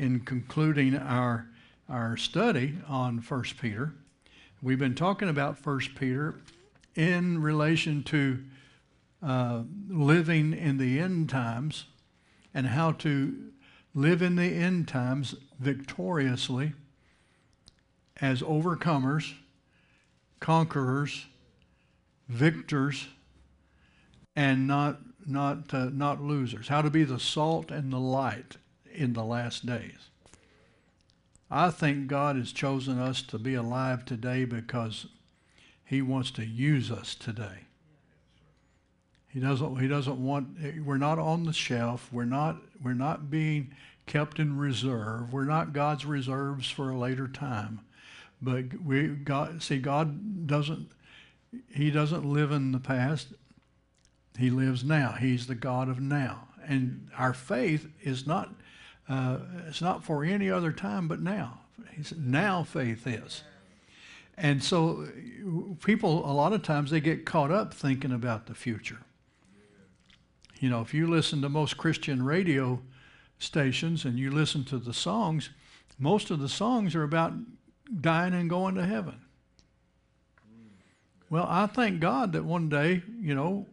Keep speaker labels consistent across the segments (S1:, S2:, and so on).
S1: in concluding our, our study on 1 Peter. We've been talking about 1 Peter in relation to uh, living in the end times and how to live in the end times victoriously as overcomers, conquerors, victors, and not not uh, not losers. How to be the salt and the light in the last days. I think God has chosen us to be alive today because He wants to use us today. He doesn't. He doesn't want. We're not on the shelf. We're not. We're not being kept in reserve. We're not God's reserves for a later time. But we God see God doesn't. He doesn't live in the past. He lives now. He's the God of now. And our faith is not, uh, it's not for any other time but now. He's, now faith is. And so people, a lot of times, they get caught up thinking about the future. You know, if you listen to most Christian radio stations and you listen to the songs, most of the songs are about dying and going to heaven. Well, I thank God that one day, you know,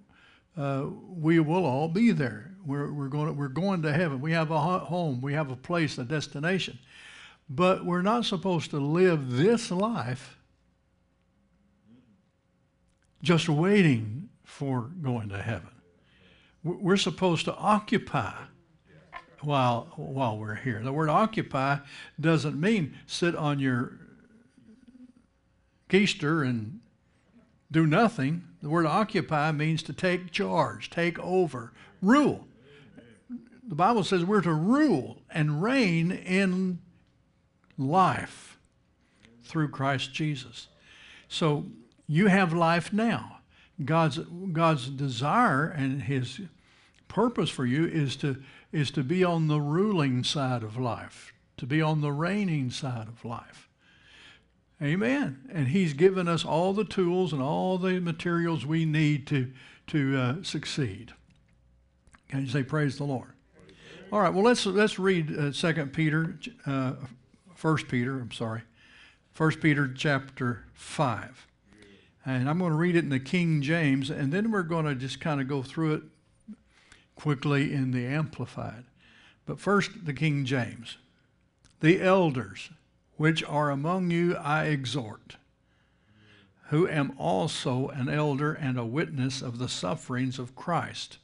S1: uh, we will all be there. We're, we're, going to, we're going to heaven. We have a home. We have a place, a destination. But we're not supposed to live this life just waiting for going to heaven. We're supposed to occupy while, while we're here. The word occupy doesn't mean sit on your keister and do nothing. The word occupy means to take charge, take over, rule. The Bible says we're to rule and reign in life through Christ Jesus. So you have life now. God's God's desire and his purpose for you is to is to be on the ruling side of life, to be on the reigning side of life. Amen. And He's given us all the tools and all the materials we need to, to uh, succeed. Can you say praise the Lord? All right, well, let's, let's read uh, 2 Peter, uh, Peter, I'm sorry, 1 Peter chapter 5. And I'm going to read it in the King James, and then we're going to just kind of go through it quickly in the Amplified. But first, the King James. The elders which are among you I exhort, who am also an elder and a witness of the sufferings of Christ,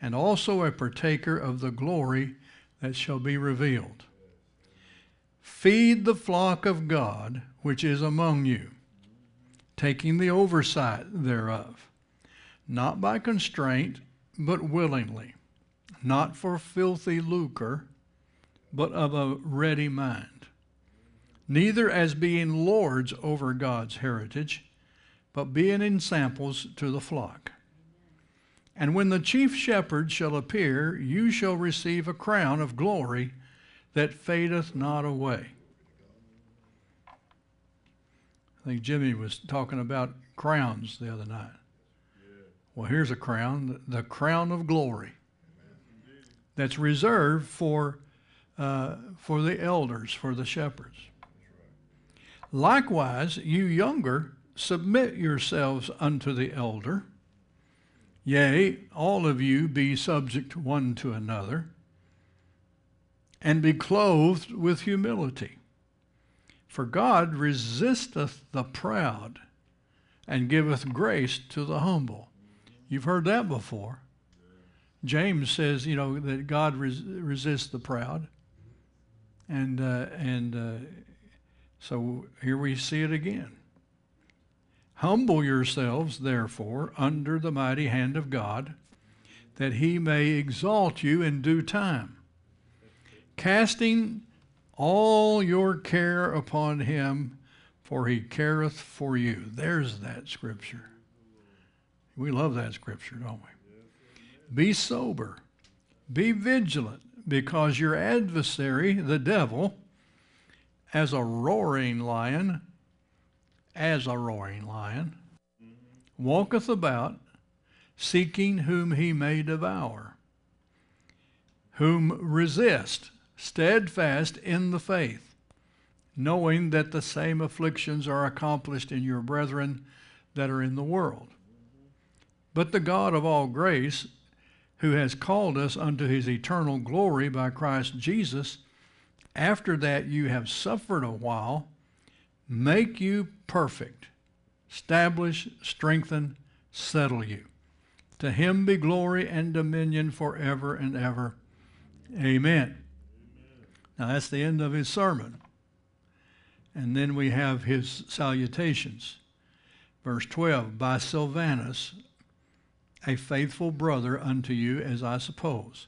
S1: and also a partaker of the glory that shall be revealed. Feed the flock of God which is among you, taking the oversight thereof, not by constraint, but willingly, not for filthy lucre, but of a ready mind neither as being lords over God's heritage, but being ensamples to the flock. And when the chief shepherd shall appear, you shall receive a crown of glory that fadeth not away. I think Jimmy was talking about crowns the other night. Well, here's a crown, the crown of glory, that's reserved for, uh, for the elders, for the shepherds. Likewise, you younger, submit yourselves unto the elder. Yea, all of you be subject one to another, and be clothed with humility. For God resisteth the proud, and giveth grace to the humble. You've heard that before. James says, you know, that God res- resists the proud, and uh, and uh, so here we see it again. Humble yourselves, therefore, under the mighty hand of God, that he may exalt you in due time, casting all your care upon him, for he careth for you. There's that scripture. We love that scripture, don't we? Be sober, be vigilant, because your adversary, the devil, as a roaring lion, as a roaring lion, walketh about, seeking whom he may devour. Whom resist, steadfast in the faith, knowing that the same afflictions are accomplished in your brethren that are in the world. But the God of all grace, who has called us unto his eternal glory by Christ Jesus, after that you have suffered a while, make you perfect, establish, strengthen, settle you. To him be glory and dominion forever and ever. Amen. Now that's the end of his sermon. And then we have his salutations. Verse 12 By Silvanus, a faithful brother unto you, as I suppose,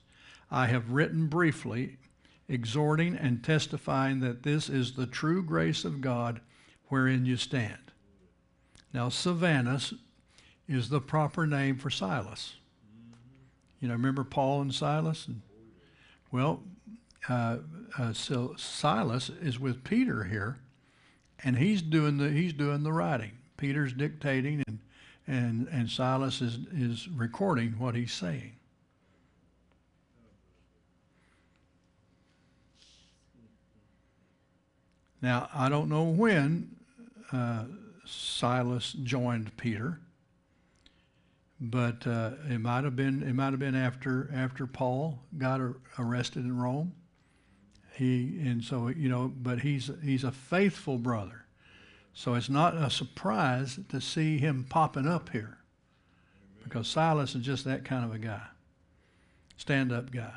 S1: I have written briefly, exhorting and testifying that this is the true grace of God wherein you stand. Now, Silvanus is the proper name for Silas. You know, remember Paul and Silas? Well, uh, uh, so Silas is with Peter here, and he's doing the he's doing the writing. Peter's dictating, and and and Silas is is recording what he's saying. Now I don't know when uh, Silas joined Peter, but uh, it might have been it might have been after after Paul got arrested in Rome. He and so you know, but he's he's a faithful brother, so it's not a surprise to see him popping up here, because Silas is just that kind of a guy, stand-up guy.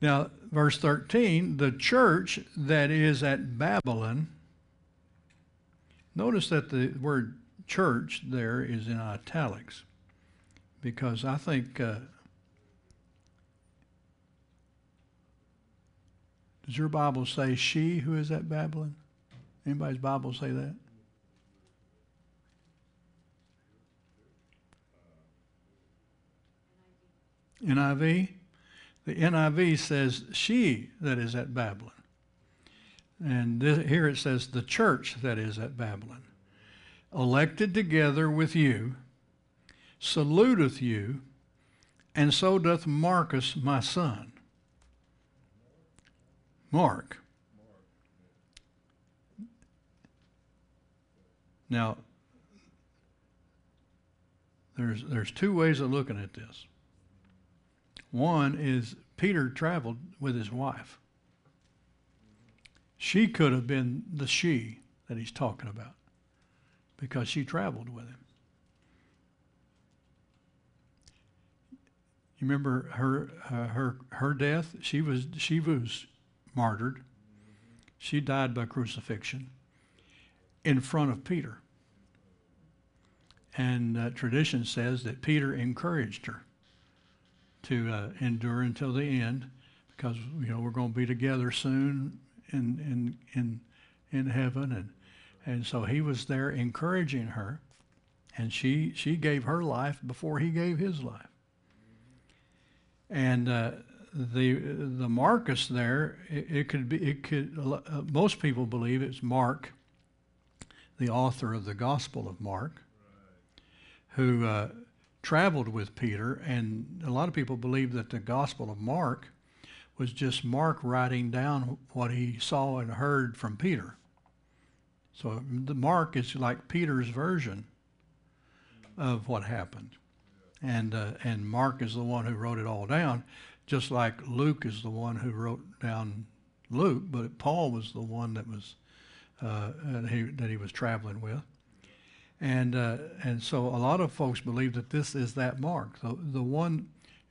S1: Now, verse 13, the church that is at Babylon. Notice that the word church there is in italics because I think uh, Does your Bible say she who is at Babylon? Anybody's Bible say that? NIV? The NIV says she that is at Babylon. And here it says the church that is at Babylon. Elected together with you, saluteth you, and so doth Marcus my son. Mark. Now, there's, there's two ways of looking at this. One is Peter traveled with his wife. She could have been the she that he's talking about because she traveled with him. You remember her uh, her her death? She was she was martyred. She died by crucifixion in front of Peter. And uh, tradition says that Peter encouraged her to uh, endure until the end because you know we're going to be together soon in in in in heaven. And and so he was there encouraging her. And she she gave her life before he gave his life. And uh, the the Marcus there, it, it could be it could uh, most people believe it's Mark, the author of the Gospel of Mark, who uh, traveled with Peter, and a lot of people believe that the Gospel of Mark was just Mark writing down what he saw and heard from Peter. So the Mark is like Peter's version of what happened, and uh, and Mark is the one who wrote it all down just like Luke is the one who wrote down Luke, but Paul was the one that was uh, that, he, that he was traveling with. And uh, and so a lot of folks believe that this is that Mark. The the one,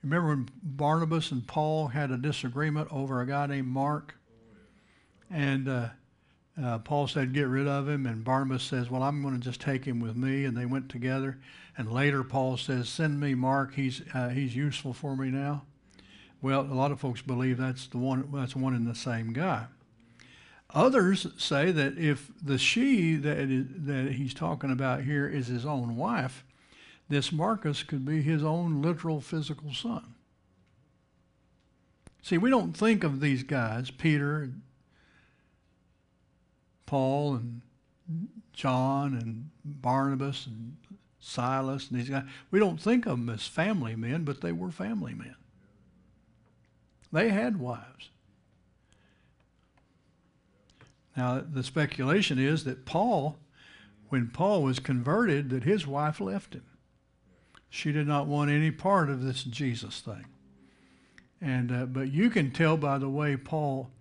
S1: remember when Barnabas and Paul had a disagreement over a guy named Mark, and uh, uh, Paul said, "Get rid of him," and Barnabas says, "Well, I'm going to just take him with me," and they went together. And later, Paul says, "Send me Mark. He's uh, he's useful for me now." Well, a lot of folks believe that's the one that's one and the same guy. Others say that if the she that, is, that he's talking about here is his own wife, this Marcus could be his own literal physical son. See, we don't think of these guys, Peter, and Paul, and John, and Barnabas, and Silas, and these guys. We don't think of them as family men, but they were family men. They had wives. Now, the speculation is that Paul, when Paul was converted, that his wife left him. She did not want any part of this Jesus thing. And uh, but you can tell by the way Paul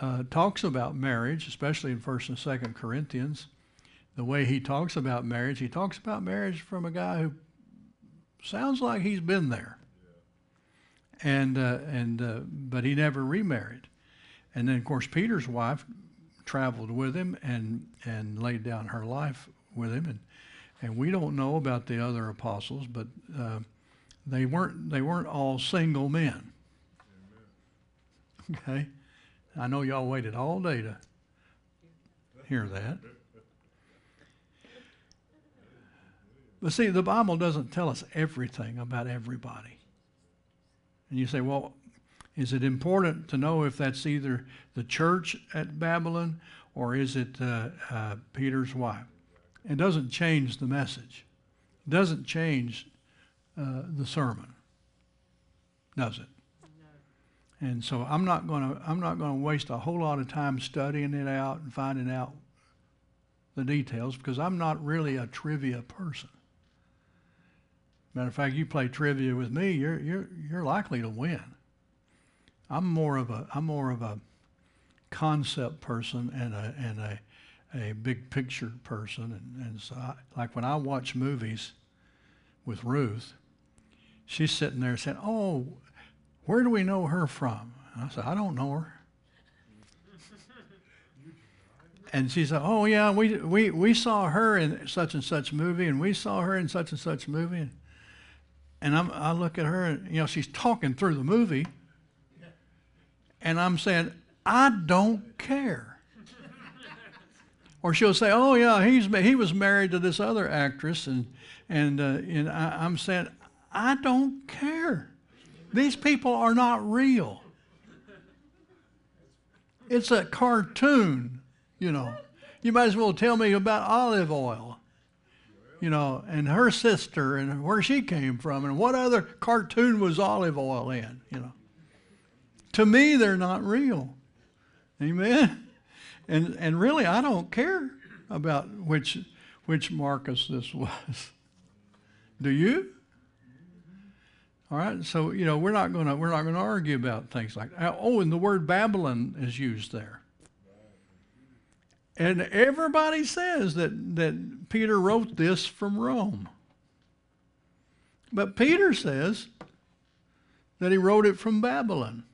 S1: uh, talks about marriage, especially in First and Second Corinthians, the way he talks about marriage. He talks about marriage from a guy who sounds like he's been there, and uh, and uh, but he never remarried. And then of course Peter's wife traveled with him and and laid down her life with him, and and we don't know about the other apostles, but uh, they weren't they weren't all single men. Okay. I know y'all waited all day to hear that. But see, the Bible doesn't tell us everything about everybody. And you say, well, is it important to know if that's either the church at Babylon or is it uh, uh, Peter's wife? It doesn't change the message. Doesn't change uh, the sermon, does it? And so I'm not going to I'm not going to waste a whole lot of time studying it out and finding out the details because I'm not really a trivia person. Matter of fact, you play trivia with me, you're you're you're likely to win. I'm more of a I'm more of a concept person and a and a a big picture person and, and so I, like when I watch movies with Ruth, she's sitting there saying, "Oh, where do we know her from? And I said, I don't know her. And she said, Oh, yeah, we, we, we saw her in such and such movie, and we saw her in such and such movie. And I'm, I look at her, and, you know, she's talking through the movie. And I'm saying, I don't care. Or she'll say, Oh, yeah, he's, he was married to this other actress. And, and, uh, and I, I'm saying, I don't care. These people are not real. It's a cartoon, you know. You might as well tell me about Olive Oyl, you know, and her sister and where she came from and what other cartoon was Olive Oyl in, you know. To me, they're not real. Amen. And and really, I don't care about which which Marcus this was. Do you? All right, so you know we're not going to we're not to argue about things like that. Oh, and the word Babylon is used there, and everybody says that that Peter wrote this from Rome, but Peter says that he wrote it from Babylon.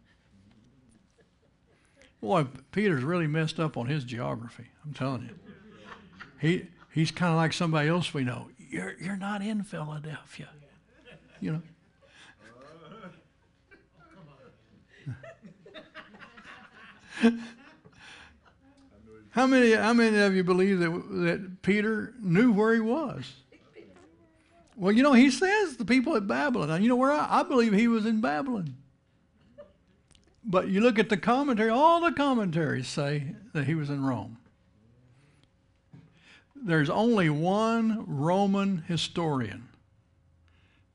S1: Boy, Peter's really messed up on his geography. I'm telling you, he he's kind of like somebody else we know. You're you're not in Philadelphia, you know. how many how many of you believe that that Peter knew where he was? Well, you know, he says the people at Babylon. You know where I, I believe he was in Babylon. But you look at the commentary, all the commentaries say that he was in Rome. There's only one Roman historian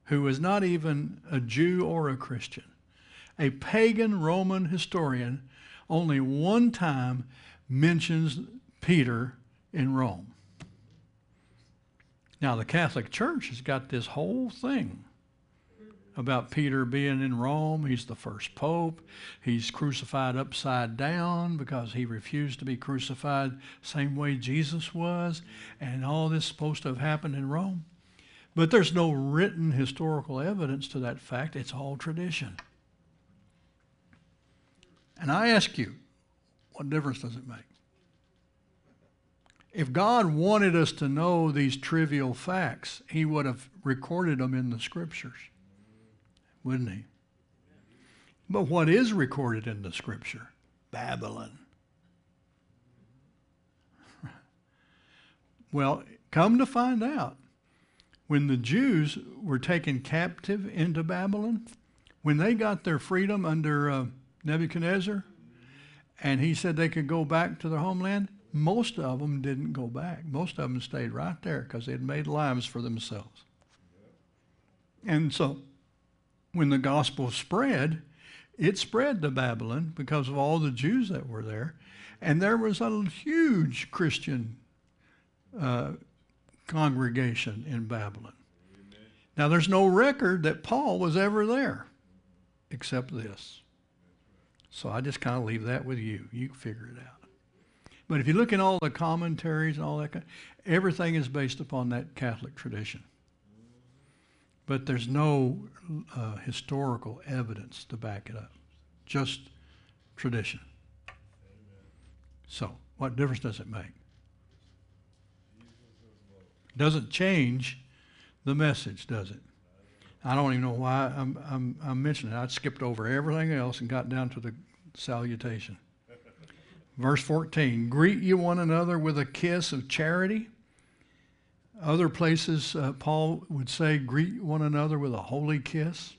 S1: who is not even a Jew or a Christian, a pagan Roman historian only one time mentions Peter in Rome. Now, the Catholic Church has got this whole thing about Peter being in Rome. He's the first pope. He's crucified upside down because he refused to be crucified same way Jesus was. And all this is supposed to have happened in Rome. But there's no written historical evidence to that fact. It's all tradition. And I ask you, what difference does it make? If God wanted us to know these trivial facts, He would have recorded them in the scriptures, wouldn't He? But what is recorded in the scripture? Babylon. well, come to find out, when the Jews were taken captive into Babylon, when they got their freedom under uh, Nebuchadnezzar, and he said they could go back to their homeland. Most of them didn't go back. Most of them stayed right there because they had made lives for themselves. And so when the gospel spread, it spread to Babylon because of all the Jews that were there. And there was a huge Christian uh, congregation in Babylon. Amen. Now, there's no record that Paul was ever there except this. So I just kind of leave that with you. You figure it out. But if you look in all the commentaries and all that, everything is based upon that Catholic tradition. But there's no uh, historical evidence to back it up, just tradition. So, what difference does it make? Doesn't change the message, does it? I don't even know why I'm, I'm, I'm mentioning it. I skipped over everything else and got down to the salutation. Verse 14 Greet you one another with a kiss of charity. Other places, uh, Paul would say, Greet one another with a holy kiss.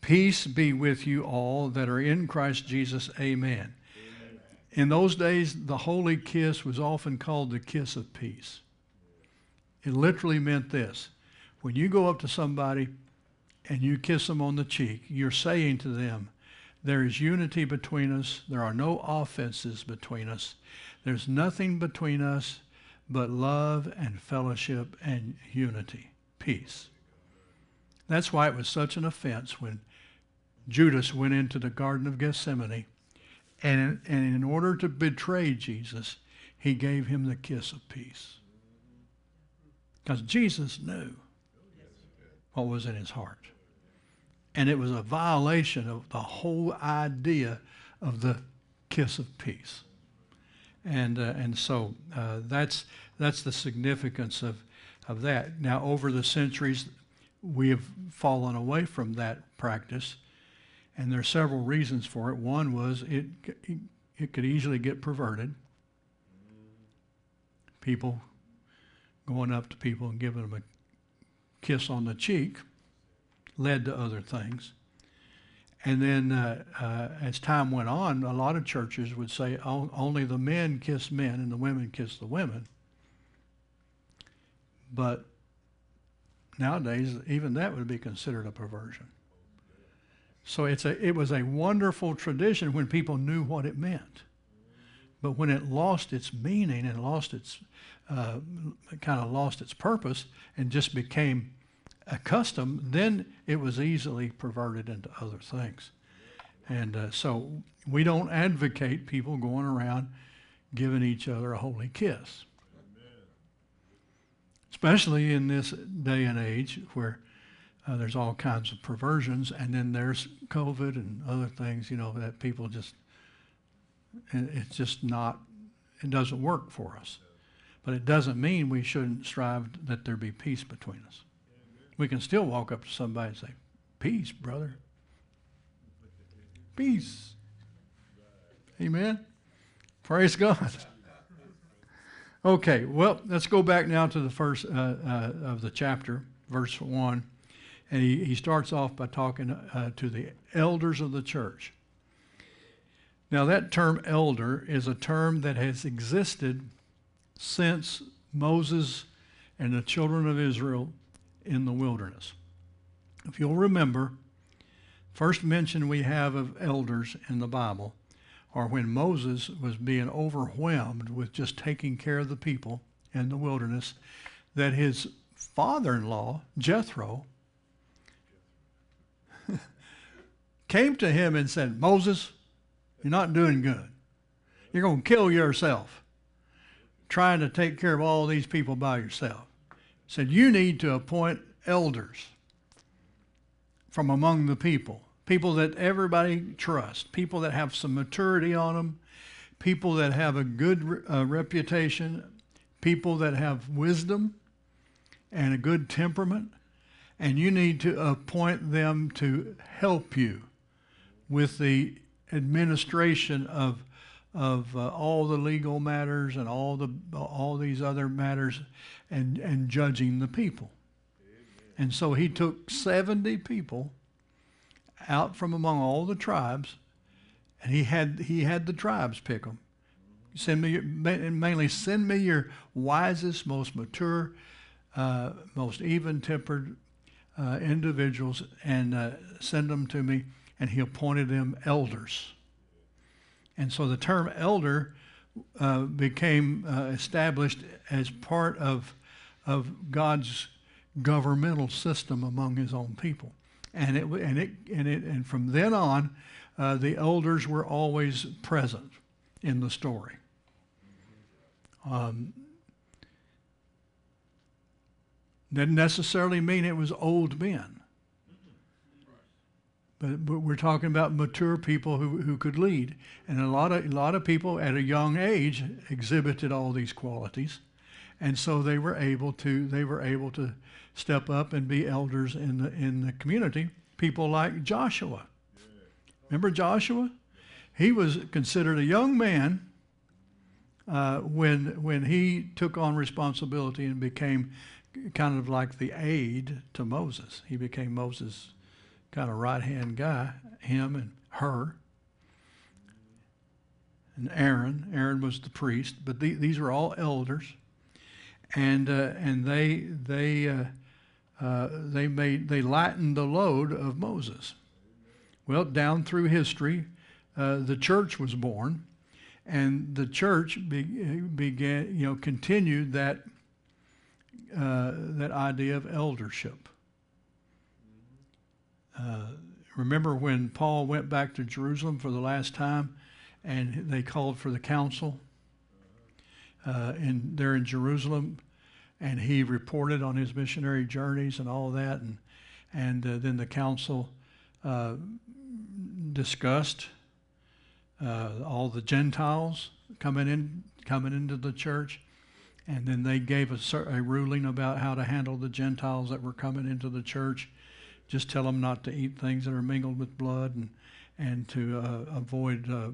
S1: Peace be with you all that are in Christ Jesus. Amen. Amen. In those days, the holy kiss was often called the kiss of peace. It literally meant this when you go up to somebody and you kiss them on the cheek, you're saying to them, there is unity between us. There are no offenses between us. There's nothing between us but love and fellowship and unity, peace. That's why it was such an offense when Judas went into the Garden of Gethsemane and, and in order to betray Jesus, he gave him the kiss of peace. Because Jesus knew what was in his heart. And it was a violation of the whole idea of the kiss of peace. And, uh, and so uh, that's, that's the significance of, of that. Now, over the centuries, we have fallen away from that practice. And there are several reasons for it. One was it, it could easily get perverted. People going up to people and giving them a kiss on the cheek led to other things. And then uh, uh, as time went on, a lot of churches would say only the men kiss men and the women kiss the women. But nowadays, even that would be considered a perversion. So it's a, it was a wonderful tradition when people knew what it meant. But when it lost its meaning and lost its, uh, kind of lost its purpose and just became a custom, then it was easily perverted into other things. And uh, so we don't advocate people going around giving each other a holy kiss. Especially in this day and age where uh, there's all kinds of perversions, and then there's COVID and other things, you know, that people just, it's just not, it doesn't work for us. But it doesn't mean we shouldn't strive that there be peace between us. We can still walk up to somebody and say, Peace, brother. Peace. Amen. Praise God. Okay, well, let's go back now to the first uh, uh, of the chapter, verse 1. And he, he starts off by talking uh, to the elders of the church. Now, that term elder is a term that has existed since Moses and the children of Israel in the wilderness. If you'll remember, first mention we have of elders in the Bible are when Moses was being overwhelmed with just taking care of the people in the wilderness, that his father-in-law, Jethro, came to him and said, Moses, you're not doing good. You're going to kill yourself trying to take care of all these people by yourself said, You need to appoint elders from among the people, people that everybody trusts, people that have some maturity on them, people that have a good uh, reputation, people that have wisdom and a good temperament, and you need to appoint them to help you with the administration of of uh, all the legal matters and all the all these other matters and and judging the people. And so he took 70 people out from among all the tribes and he had he had the tribes pick them. Send me your, mainly send me your wisest, most mature, uh, most even-tempered uh, individuals and uh, send them to me and he appointed them elders. And so the term elder uh, became uh, established as part of, of God's governmental system among his own people. And, it, and, it, and, it, and from then on, uh, the elders were always present in the story. Um, didn't necessarily mean it was old men. But, but we're talking about mature people who, who could lead. And a lot, of, a lot of people at a young age exhibited all these qualities. And so they were able to, they were able to step up and be elders in the, in the community. People like Joshua. Remember Joshua? He was considered a young man uh, when, when he took on responsibility and became kind of like the aide to Moses. He became Moses' kind of right hand guy, him and her. And Aaron. Aaron was the priest, but the, these were all elders. And, uh, and they, they, uh, uh, they, made, they lightened the load of Moses. Well, down through history, uh, the church was born, and the church be, began, you know, continued that uh, that idea of eldership. Uh, remember when Paul went back to Jerusalem for the last time, and they called for the council uh, in there in Jerusalem, and he reported on his missionary journeys and all that, and and uh, then the council uh, discussed uh, all the Gentiles coming in coming into the church and then they gave a, a ruling about how to handle the Gentiles that were coming into the church. Just tell them not to eat things that are mingled with blood and, and to uh, avoid uh,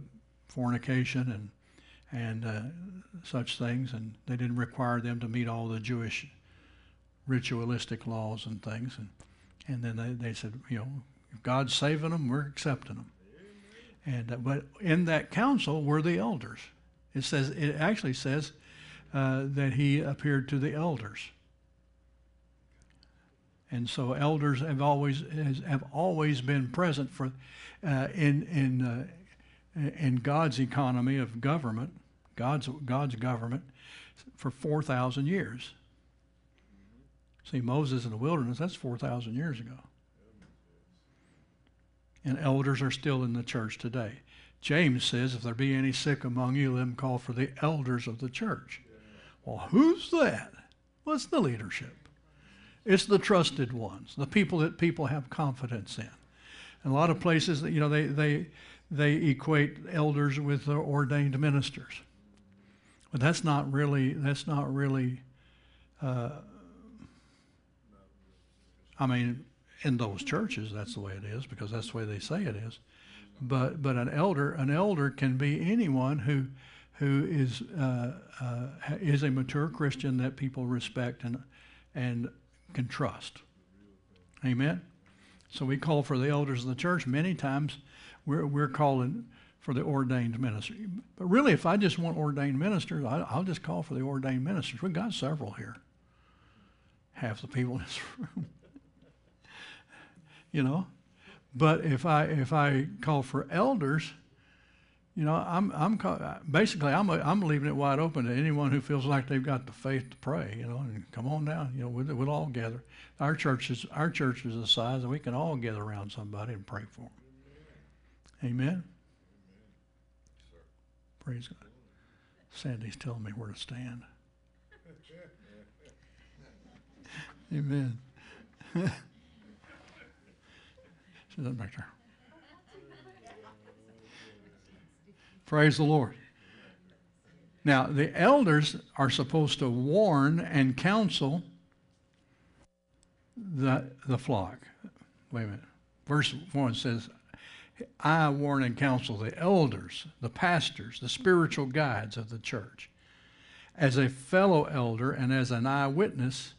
S1: fornication and, and uh, such things. And they didn't require them to meet all the Jewish ritualistic laws and things. And, and then they, they said, you know, if God's saving them, we're accepting them. And, uh, but in that council were the elders. It says, it actually says, uh, that he appeared to the elders. And so elders have always has, have always been present for uh, in in uh, in God's economy of government, God's God's government, for four thousand years. See Moses in the wilderness, that's four thousand years ago. And elders are still in the church today. James says, if there be any sick among you, let them call for the elders of the church. Well, who's that? Well, it's the leadership. It's the trusted ones, the people that people have confidence in. And a lot of places, you know, they, they, they equate elders with ordained ministers. But that's not really, that's not really, uh, I mean, in those churches, that's the way it is because that's the way they say it is. But, but an elder, an elder can be anyone who, who is uh, uh, is a mature Christian that people respect and and can trust. Amen. So we call for the elders of the church. Many times, we're we're calling for the ordained ministry. But really, if I just want ordained ministers, I, will just call for the ordained ministers. We've got several here. Half the people in this room. you know, but if I if I call for elders you know, I'm, I'm basically I'm, I'm leaving it wide open to anyone who feels like they've got the faith to pray. You know, and come on down. You know, we'll, we'll all gather. Our church is our church is the size that we can all gather around somebody and pray for them. Amen. Amen. Praise God. Sandy's telling me where to stand. Amen. She's back there. Praise the Lord. Now, the elders are supposed to warn and counsel the, the flock. Wait a minute. Verse 1 says, I warn and counsel the elders, the pastors, the spiritual guides of the church. As a fellow elder and as an eyewitness,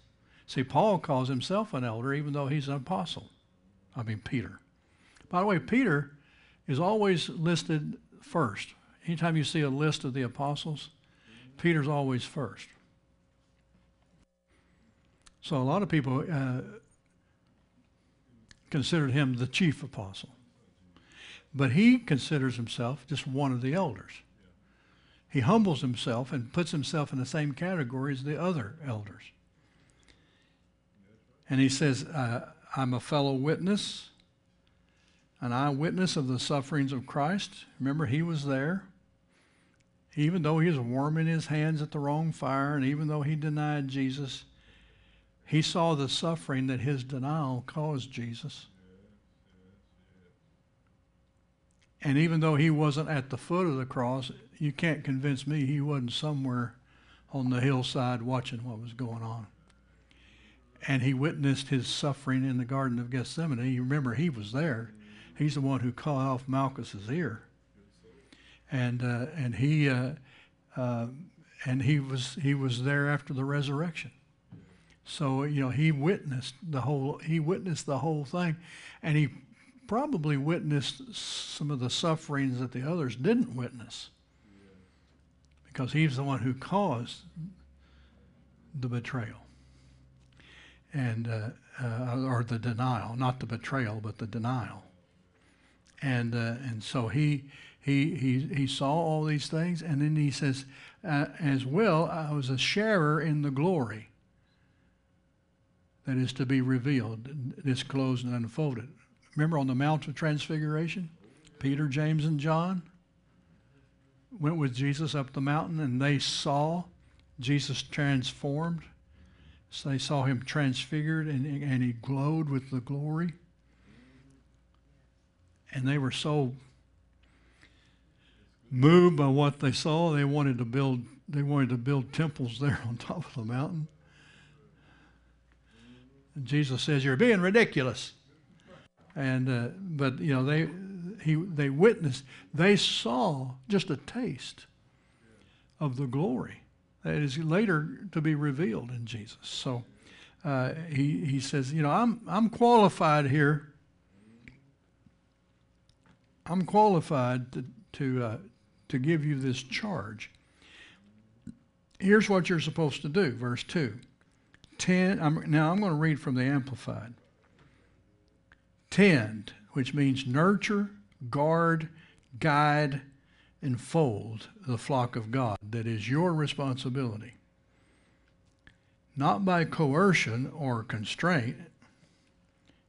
S1: see, Paul calls himself an elder even though he's an apostle. I mean, Peter. By the way, Peter is always listed first. Anytime you see a list of the apostles, Peter's always first. So a lot of people uh, considered him the chief apostle. But he considers himself just one of the elders. He humbles himself and puts himself in the same category as the other elders. And he says, uh, I'm a fellow witness, an eyewitness of the sufferings of Christ. Remember, he was there. Even though he was warming his hands at the wrong fire, and even though he denied Jesus, he saw the suffering that his denial caused Jesus. And even though he wasn't at the foot of the cross, you can't convince me he wasn't somewhere on the hillside watching what was going on. And he witnessed his suffering in the Garden of Gethsemane. You remember, he was there. He's the one who cut off Malchus's ear. And, uh, and, he, uh, uh, and he, was, he was there after the resurrection. So, you know, he witnessed the whole, he witnessed the whole thing. And he probably witnessed some of the sufferings that the others didn't witness. Because he's the one who caused the betrayal. And, uh, uh, or the denial, not the betrayal, but the denial. And, uh, and so he, he, he, he saw all these things, and then he says, as well, I was a sharer in the glory that is to be revealed, disclosed, and unfolded. Remember on the Mount of Transfiguration? Peter, James, and John went with Jesus up the mountain and they saw Jesus transformed. So they saw him transfigured and, and he glowed with the glory. And they were so moved by what they saw, they wanted to build they wanted to build temples there on top of the mountain. Jesus says, "You're being ridiculous." And uh, but you know they he they witnessed they saw just a taste of the glory that is later to be revealed in Jesus. So uh, he he says, you know, I'm I'm qualified here. I'm qualified to to uh, to give you this charge. Here's what you're supposed to do, verse two. Ten, I'm, now I'm going to read from the Amplified. Tend, which means nurture, guard, guide, and fold the flock of God that is your responsibility. Not by coercion or constraint.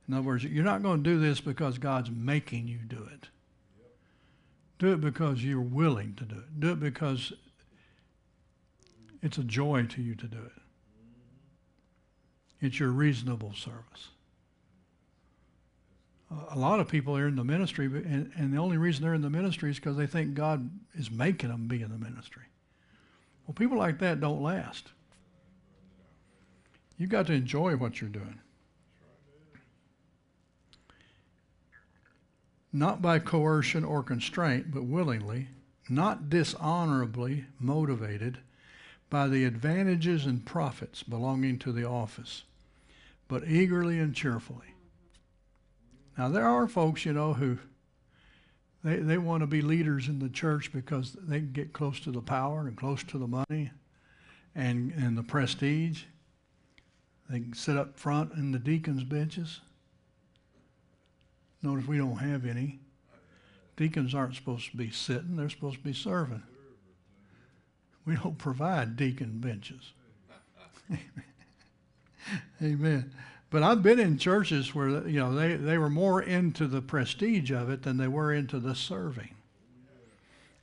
S1: In other words, you're not going to do this because God's making you do it. Do it because you're willing to do it. Do it because it's a joy to you to do it. It's your reasonable service. A lot of people are in the ministry, and, and the only reason they're in the ministry is because they think God is making them be in the ministry. Well, people like that don't last. You've got to enjoy what you're doing. Not by coercion or constraint, but willingly, not dishonorably motivated by the advantages and profits belonging to the office but eagerly and cheerfully. Now, there are folks, you know, who they, they want to be leaders in the church because they can get close to the power and close to the money and, and the prestige. They can sit up front in the deacons' benches. Notice we don't have any. Deacons aren't supposed to be sitting, they're supposed to be serving. We don't provide deacon benches. Amen. But I've been in churches where you know they, they were more into the prestige of it than they were into the serving.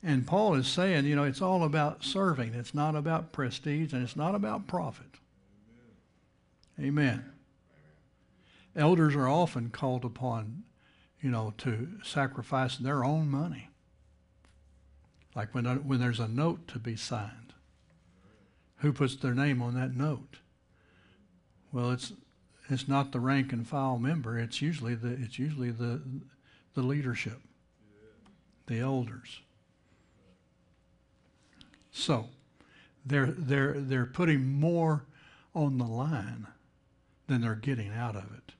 S1: And Paul is saying, you know, it's all about serving. It's not about prestige and it's not about profit. Amen. Elders are often called upon, you know, to sacrifice their own money. Like when, when there's a note to be signed. Who puts their name on that note? Well, it's it's not the rank and file member. It's usually the it's usually the the leadership, the elders. So, they're they're they're putting more on the line than they're getting out of it.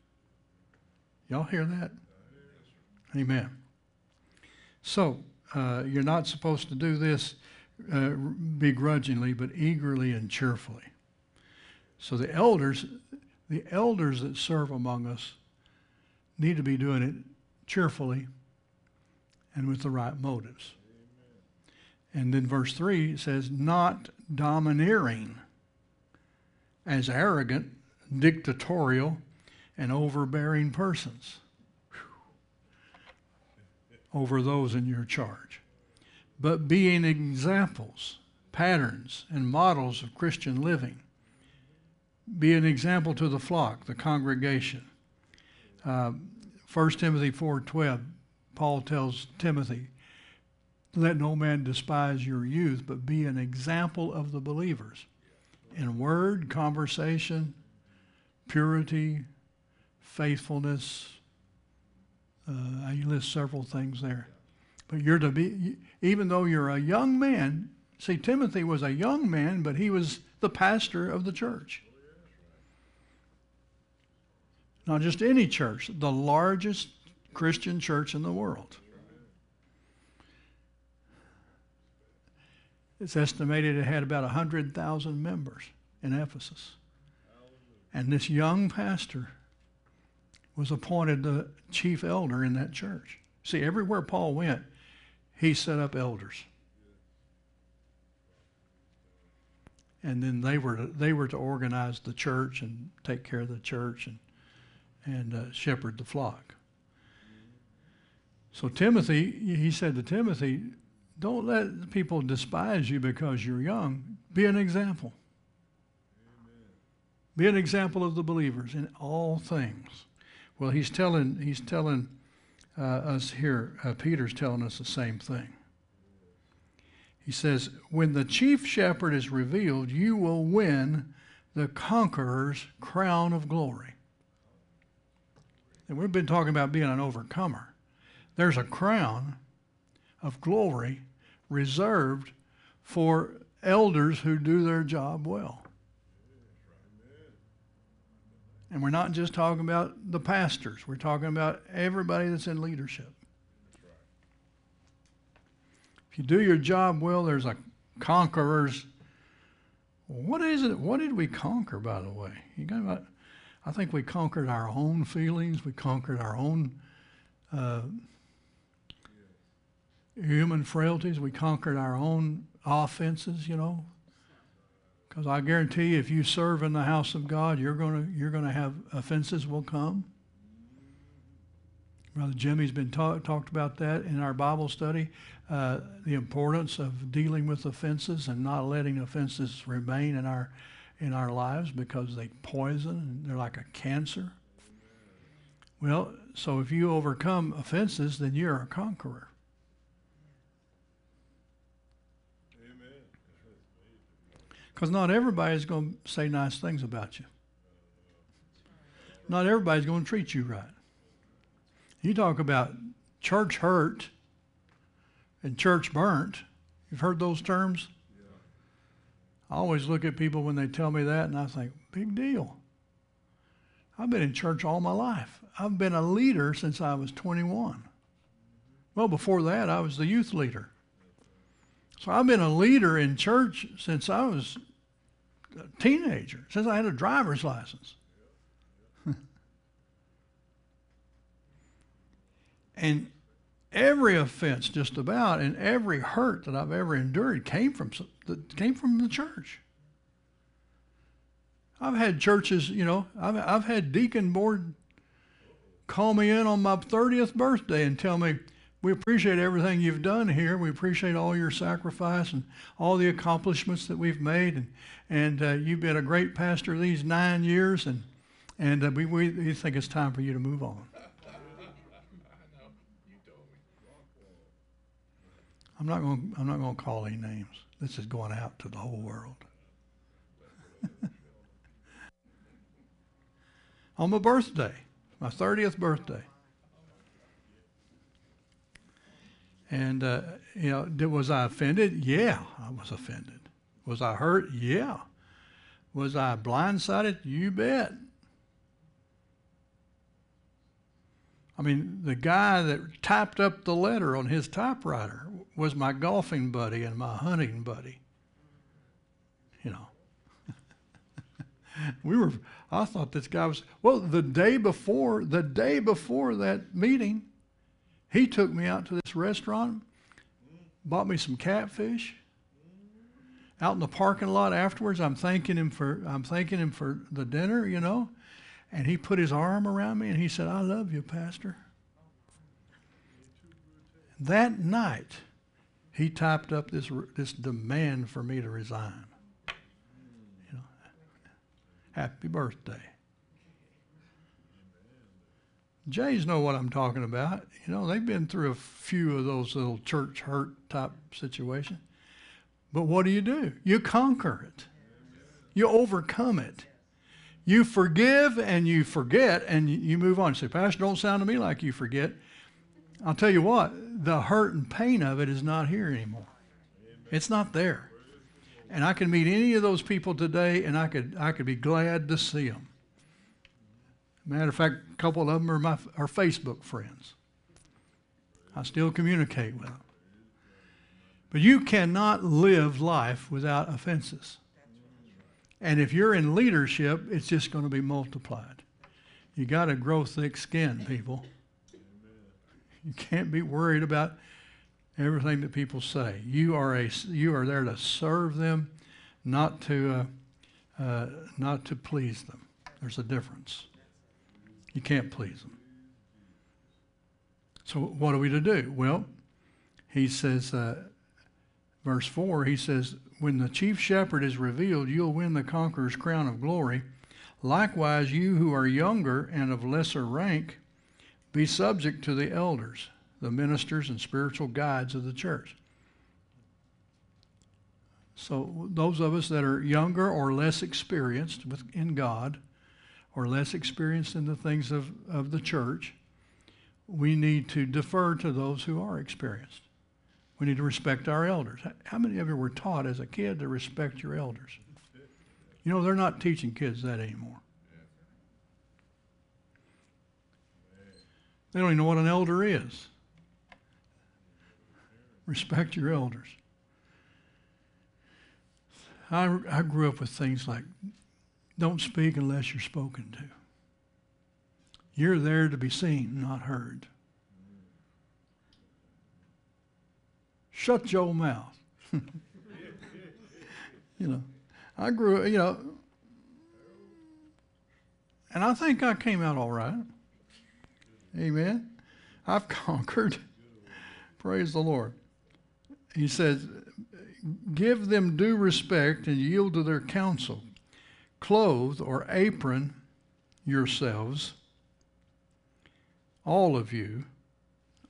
S1: Y'all hear that? Amen. So, uh, you're not supposed to do this uh, begrudgingly, but eagerly and cheerfully. So the elders, the elders that serve among us need to be doing it cheerfully and with the right motives. And then verse 3 says, not domineering as arrogant, dictatorial, and overbearing persons over those in your charge, but being examples, patterns, and models of Christian living. Be an example to the flock, the congregation. Uh, 1 Timothy 4:12, Paul tells Timothy, "Let no man despise your youth, but be an example of the believers in word, conversation, purity, faithfulness." Uh, I list several things there. But you're to be, even though you're a young man, see, Timothy was a young man, but he was the pastor of the church. Not just any church, the largest Christian church in the world. It's estimated it had about 100,000 members in Ephesus. And this young pastor was appointed the chief elder in that church. See, everywhere Paul went, he set up elders. And then they were to, they were to organize the church and take care of the church and and uh, shepherd the flock. So Timothy, he said to Timothy, don't let people despise you because you're young. Be an example. Amen. Be an example of the believers in all things. Well, he's telling he's telling uh, us here. Uh, Peter's telling us the same thing. He says, "When the chief shepherd is revealed, you will win the conqueror's crown of glory." And we've been talking about being an overcomer. There's a crown of glory reserved for elders who do their job well. And we're not just talking about the pastors, we're talking about everybody that's in leadership. If you do your job well, there's a conqueror's. What is it? What did we conquer, by the way? You got about I think we conquered our own feelings. We conquered our own uh, human frailties. We conquered our own offenses, you know. Because I guarantee you, if you serve in the house of God, you're going to you're going to have offenses will come. Brother Jimmy's been ta- talked about that in our Bible study, uh, the importance of dealing with offenses and not letting offenses remain in our in our lives because they poison and they're like a cancer. Well, so if you overcome offenses, then you're a conqueror. Because not everybody's going to say nice things about you. Not everybody's going to treat you right. You talk about church hurt and church burnt. You've heard those terms? I always look at people when they tell me that and I think, big deal. I've been in church all my life. I've been a leader since I was 21. Well, before that, I was the youth leader. So I've been a leader in church since I was a teenager, since I had a driver's license. and every offense just about and every hurt that I've ever endured came from came from the church. I've had churches, you know, I've, I've had deacon board call me in on my 30th birthday and tell me, we appreciate everything you've done here. We appreciate all your sacrifice and all the accomplishments that we've made. And, and uh, you've been a great pastor these nine years, and, and uh, we, we think it's time for you to move on. I'm not going. I'm not going to call any names. This is going out to the whole world. On my birthday, my 30th birthday. And, uh, you know, did, was I offended? Yeah, I was offended. Was I hurt? Yeah. Was I blindsided? You bet. I mean, the guy that typed up the letter on his typewriter was my golfing buddy and my hunting buddy. You know. we were I thought this guy was well the day before the day before that meeting He took me out to this restaurant, bought me some catfish. Out in the parking lot afterwards, I'm thanking him for I'm thanking him for the dinner, you know. And he put his arm around me and he said, I love you, Pastor. That night, he typed up this, this demand for me to resign. You know, happy birthday. Jays know what I'm talking about. You know, they've been through a few of those little church hurt type situations. But what do you do? You conquer it. You overcome it. You forgive and you forget and you move on. You say, Pastor, don't sound to me like you forget. I'll tell you what, the hurt and pain of it is not here anymore. It's not there. And I can meet any of those people today and I could, I could be glad to see them. Matter of fact, a couple of them are my are Facebook friends. I still communicate with them. But you cannot live life without offenses. And if you're in leadership, it's just going to be multiplied. You got to grow thick skin, people. You can't be worried about everything that people say. You are a you are there to serve them, not to uh, uh, not to please them. There's a difference. You can't please them. So what are we to do? Well, he says, uh, verse four. He says, "When the chief shepherd is revealed, you'll win the conqueror's crown of glory. Likewise, you who are younger and of lesser rank." Be subject to the elders, the ministers and spiritual guides of the church. So, those of us that are younger or less experienced in God, or less experienced in the things of, of the church, we need to defer to those who are experienced. We need to respect our elders. How many of you were taught as a kid to respect your elders? You know, they're not teaching kids that anymore. They don't even know what an elder is. Respect your elders. I, I grew up with things like don't speak unless you're spoken to. You're there to be seen, not heard. Shut your mouth. you know, I grew, you know, and I think I came out all right. Amen. I've conquered. Praise the Lord. He says, Give them due respect and yield to their counsel. Clothe or apron yourselves, all of you,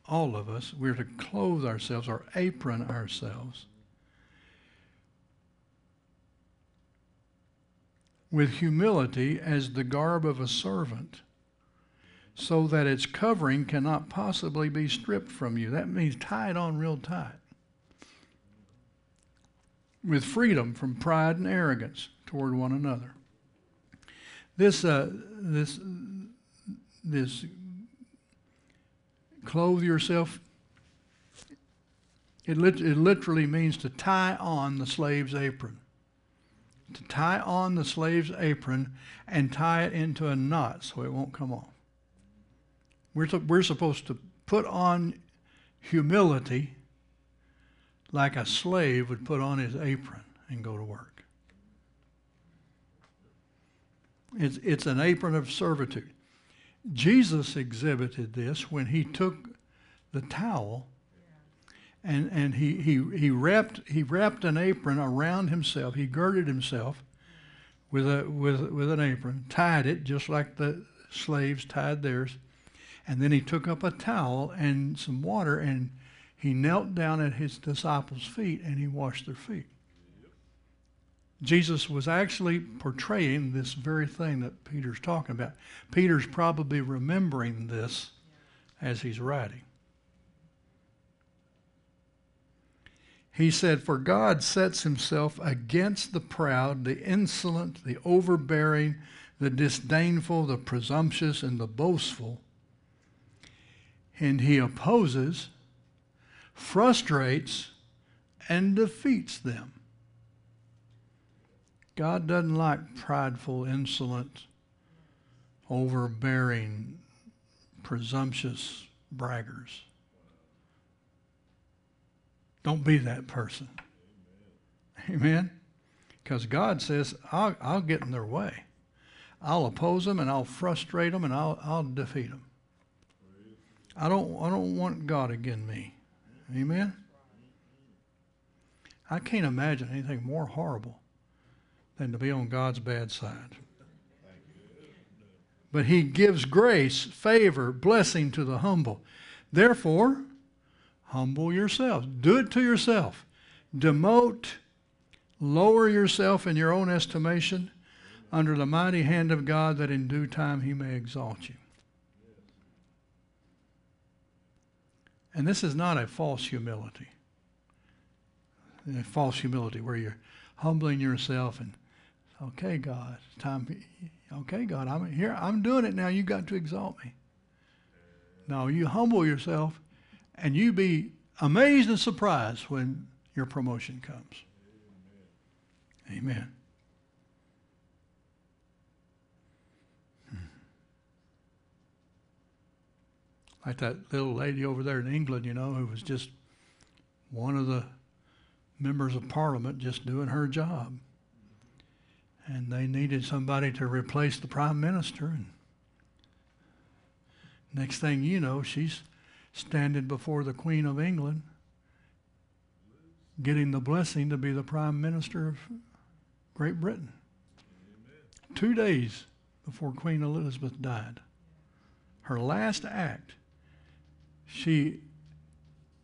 S1: all of us, we're to clothe ourselves or apron ourselves with humility as the garb of a servant so that its covering cannot possibly be stripped from you. That means tie it on real tight. With freedom from pride and arrogance toward one another. This, uh, this, this clothe yourself, it, lit- it literally means to tie on the slave's apron. To tie on the slave's apron and tie it into a knot so it won't come off. We're, to, we're supposed to put on humility like a slave would put on his apron and go to work. It's, it's an apron of servitude. Jesus exhibited this when he took the towel and, and he, he, he, wrapped, he wrapped an apron around himself. He girded himself with, a, with, with an apron, tied it just like the slaves tied theirs, and then he took up a towel and some water and he knelt down at his disciples' feet and he washed their feet. Jesus was actually portraying this very thing that Peter's talking about. Peter's probably remembering this as he's writing. He said, For God sets himself against the proud, the insolent, the overbearing, the disdainful, the presumptuous, and the boastful and he opposes, frustrates, and defeats them. God doesn't like prideful, insolent, overbearing, presumptuous braggers. Don't be that person. Amen? Because God says, I'll, I'll get in their way. I'll oppose them and I'll frustrate them and I'll, I'll defeat them. I don't, I don't want God again me. Amen? I can't imagine anything more horrible than to be on God's bad side. But he gives grace, favor, blessing to the humble. Therefore, humble yourself. Do it to yourself. Demote, lower yourself in your own estimation under the mighty hand of God that in due time he may exalt you. And this is not a false humility. A false humility where you're humbling yourself and, okay, God, it's time. Okay, God, I'm here. I'm doing it now. You got to exalt me. No, you humble yourself and you be amazed and surprised when your promotion comes. Amen. Hmm. Like that little lady over there in England, you know, who was just one of the members of parliament just doing her job. And they needed somebody to replace the prime minister. And next thing you know, she's standing before the Queen of England, getting the blessing to be the prime minister of Great Britain. Amen. Two days before Queen Elizabeth died. Her last act, she,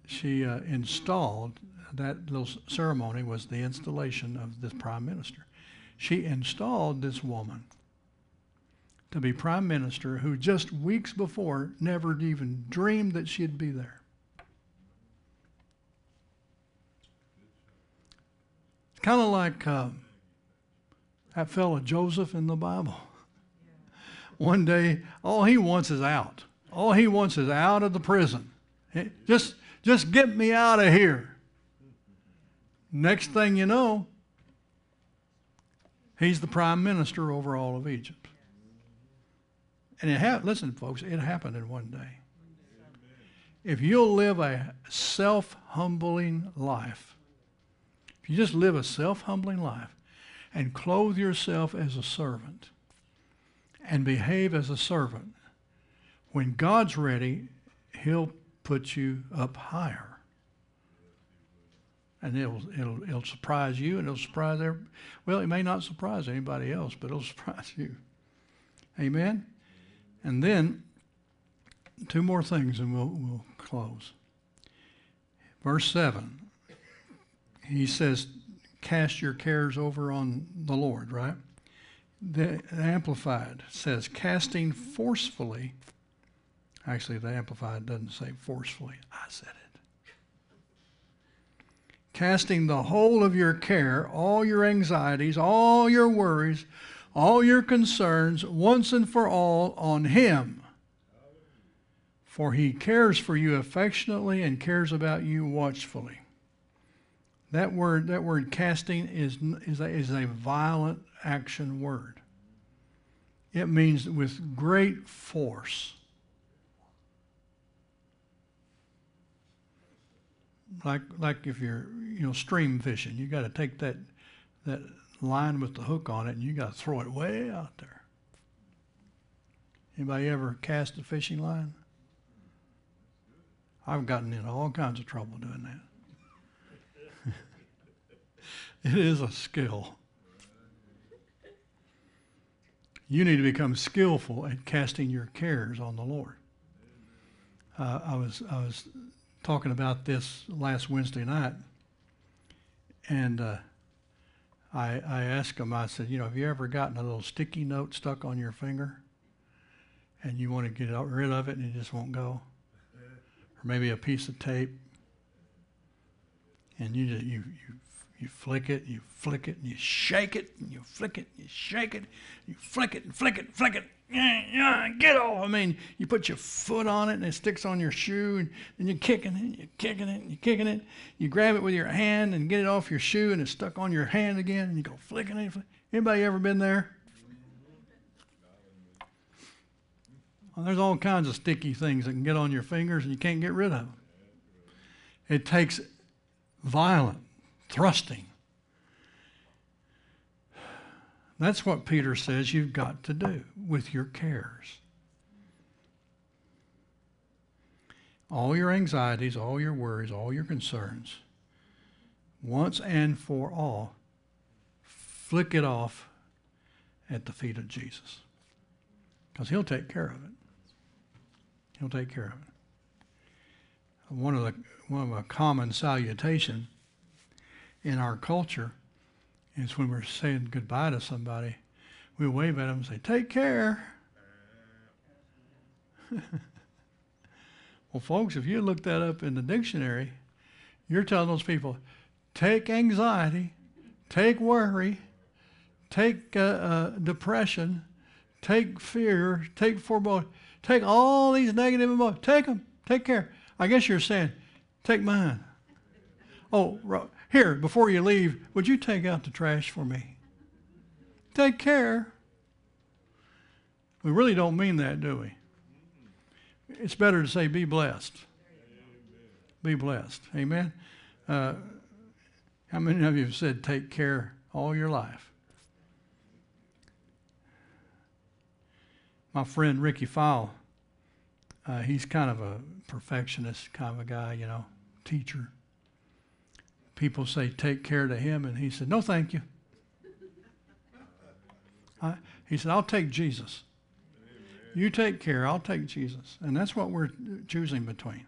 S1: she uh, installed that little ceremony was the installation of this prime minister. She installed this woman to be prime minister who just weeks before never even dreamed that she'd be there. It's kind of like uh, that fellow Joseph in the Bible. One day, all he wants is out. All he wants is out of the prison. Just, just get me out of here. Next thing you know, he's the prime minister over all of Egypt. And it ha- listen, folks, it happened in one day. If you'll live a self humbling life, if you just live a self humbling life and clothe yourself as a servant and behave as a servant, when God's ready, He'll put you up higher. And it'll, it'll, it'll surprise you and it'll surprise every, well, it may not surprise anybody else, but it'll surprise you. Amen? And then, two more things and we'll, we'll close. Verse 7, he says, Cast your cares over on the Lord, right? The Amplified says, Casting forcefully. Actually, the Amplified doesn't say forcefully. I said it. Casting the whole of your care, all your anxieties, all your worries, all your concerns once and for all on Him. For He cares for you affectionately and cares about you watchfully. That word, that word casting is, is, a, is a violent action word. It means with great force. Like, like if you're, you know, stream fishing, you got to take that, that line with the hook on it, and you got to throw it way out there. Anybody ever cast a fishing line? I've gotten into all kinds of trouble doing that. it is a skill. You need to become skillful at casting your cares on the Lord. Uh, I was I was talking about this last Wednesday night, and uh, I, I asked him, I said, you know, have you ever gotten a little sticky note stuck on your finger? And you want to get rid of it and it just won't go? Or maybe a piece of tape? And you, just, you, you, you flick it, you flick it, and you shake it, and you flick it, and you shake it, you flick it, and flick it, and flick it, get off. I mean, you put your foot on it and it sticks on your shoe, and you're kicking it, you're kicking it, you're kicking it. You grab it with your hand and get it off your shoe, and it's stuck on your hand again, and you go flicking it. Anybody ever been there? Well, there's all kinds of sticky things that can get on your fingers, and you can't get rid of them. It takes violent, thrusting. That's what Peter says you've got to do with your cares. All your anxieties, all your worries, all your concerns, once and for all, flick it off at the feet of Jesus. Because he'll take care of it. He'll take care of it. One of the one of a common salutation in our culture is when we're saying goodbye to somebody, we wave at them and say, "Take care." well, folks, if you look that up in the dictionary, you're telling those people, take anxiety, take worry, take uh, uh, depression, take fear, take foreboding, take all these negative emotions, take them, take care. I guess you're saying, take mine. Oh, here, before you leave, would you take out the trash for me? Take care. We really don't mean that, do we? It's better to say, be blessed. Be blessed. Amen. Uh, how many of you have said, take care all your life? My friend Ricky Fowle, uh, he's kind of a perfectionist kind of a guy, you know, teacher. People say, take care to him, and he said, no, thank you. I, he said, I'll take Jesus. You take care, I'll take Jesus. And that's what we're choosing between.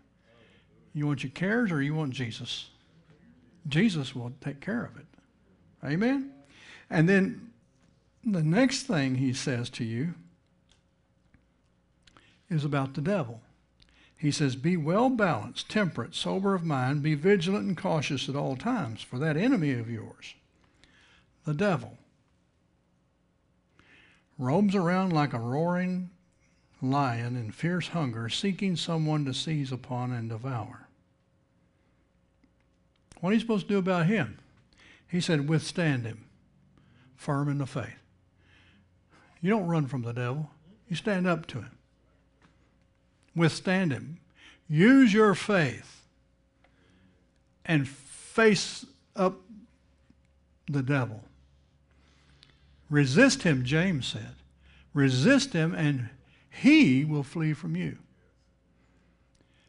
S1: You want your cares or you want Jesus? Jesus will take care of it. Amen? And then the next thing he says to you is about the devil. He says, Be well balanced, temperate, sober of mind, be vigilant and cautious at all times, for that enemy of yours, the devil, roams around like a roaring lion in fierce hunger, seeking someone to seize upon and devour. What are you supposed to do about him? He said, withstand him, firm in the faith. You don't run from the devil, you stand up to him. Withstand him. Use your faith and face up the devil. Resist him, James said. Resist him, and he will flee from you.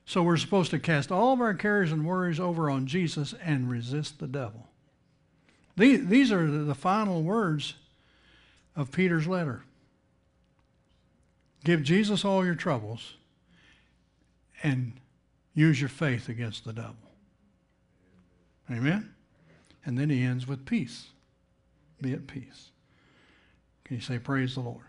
S1: So we're supposed to cast all of our cares and worries over on Jesus and resist the devil. These, these are the final words of Peter's letter. Give Jesus all your troubles and use your faith against the devil. Amen? And then he ends with peace. Be at peace. Can you say, Praise the Lord?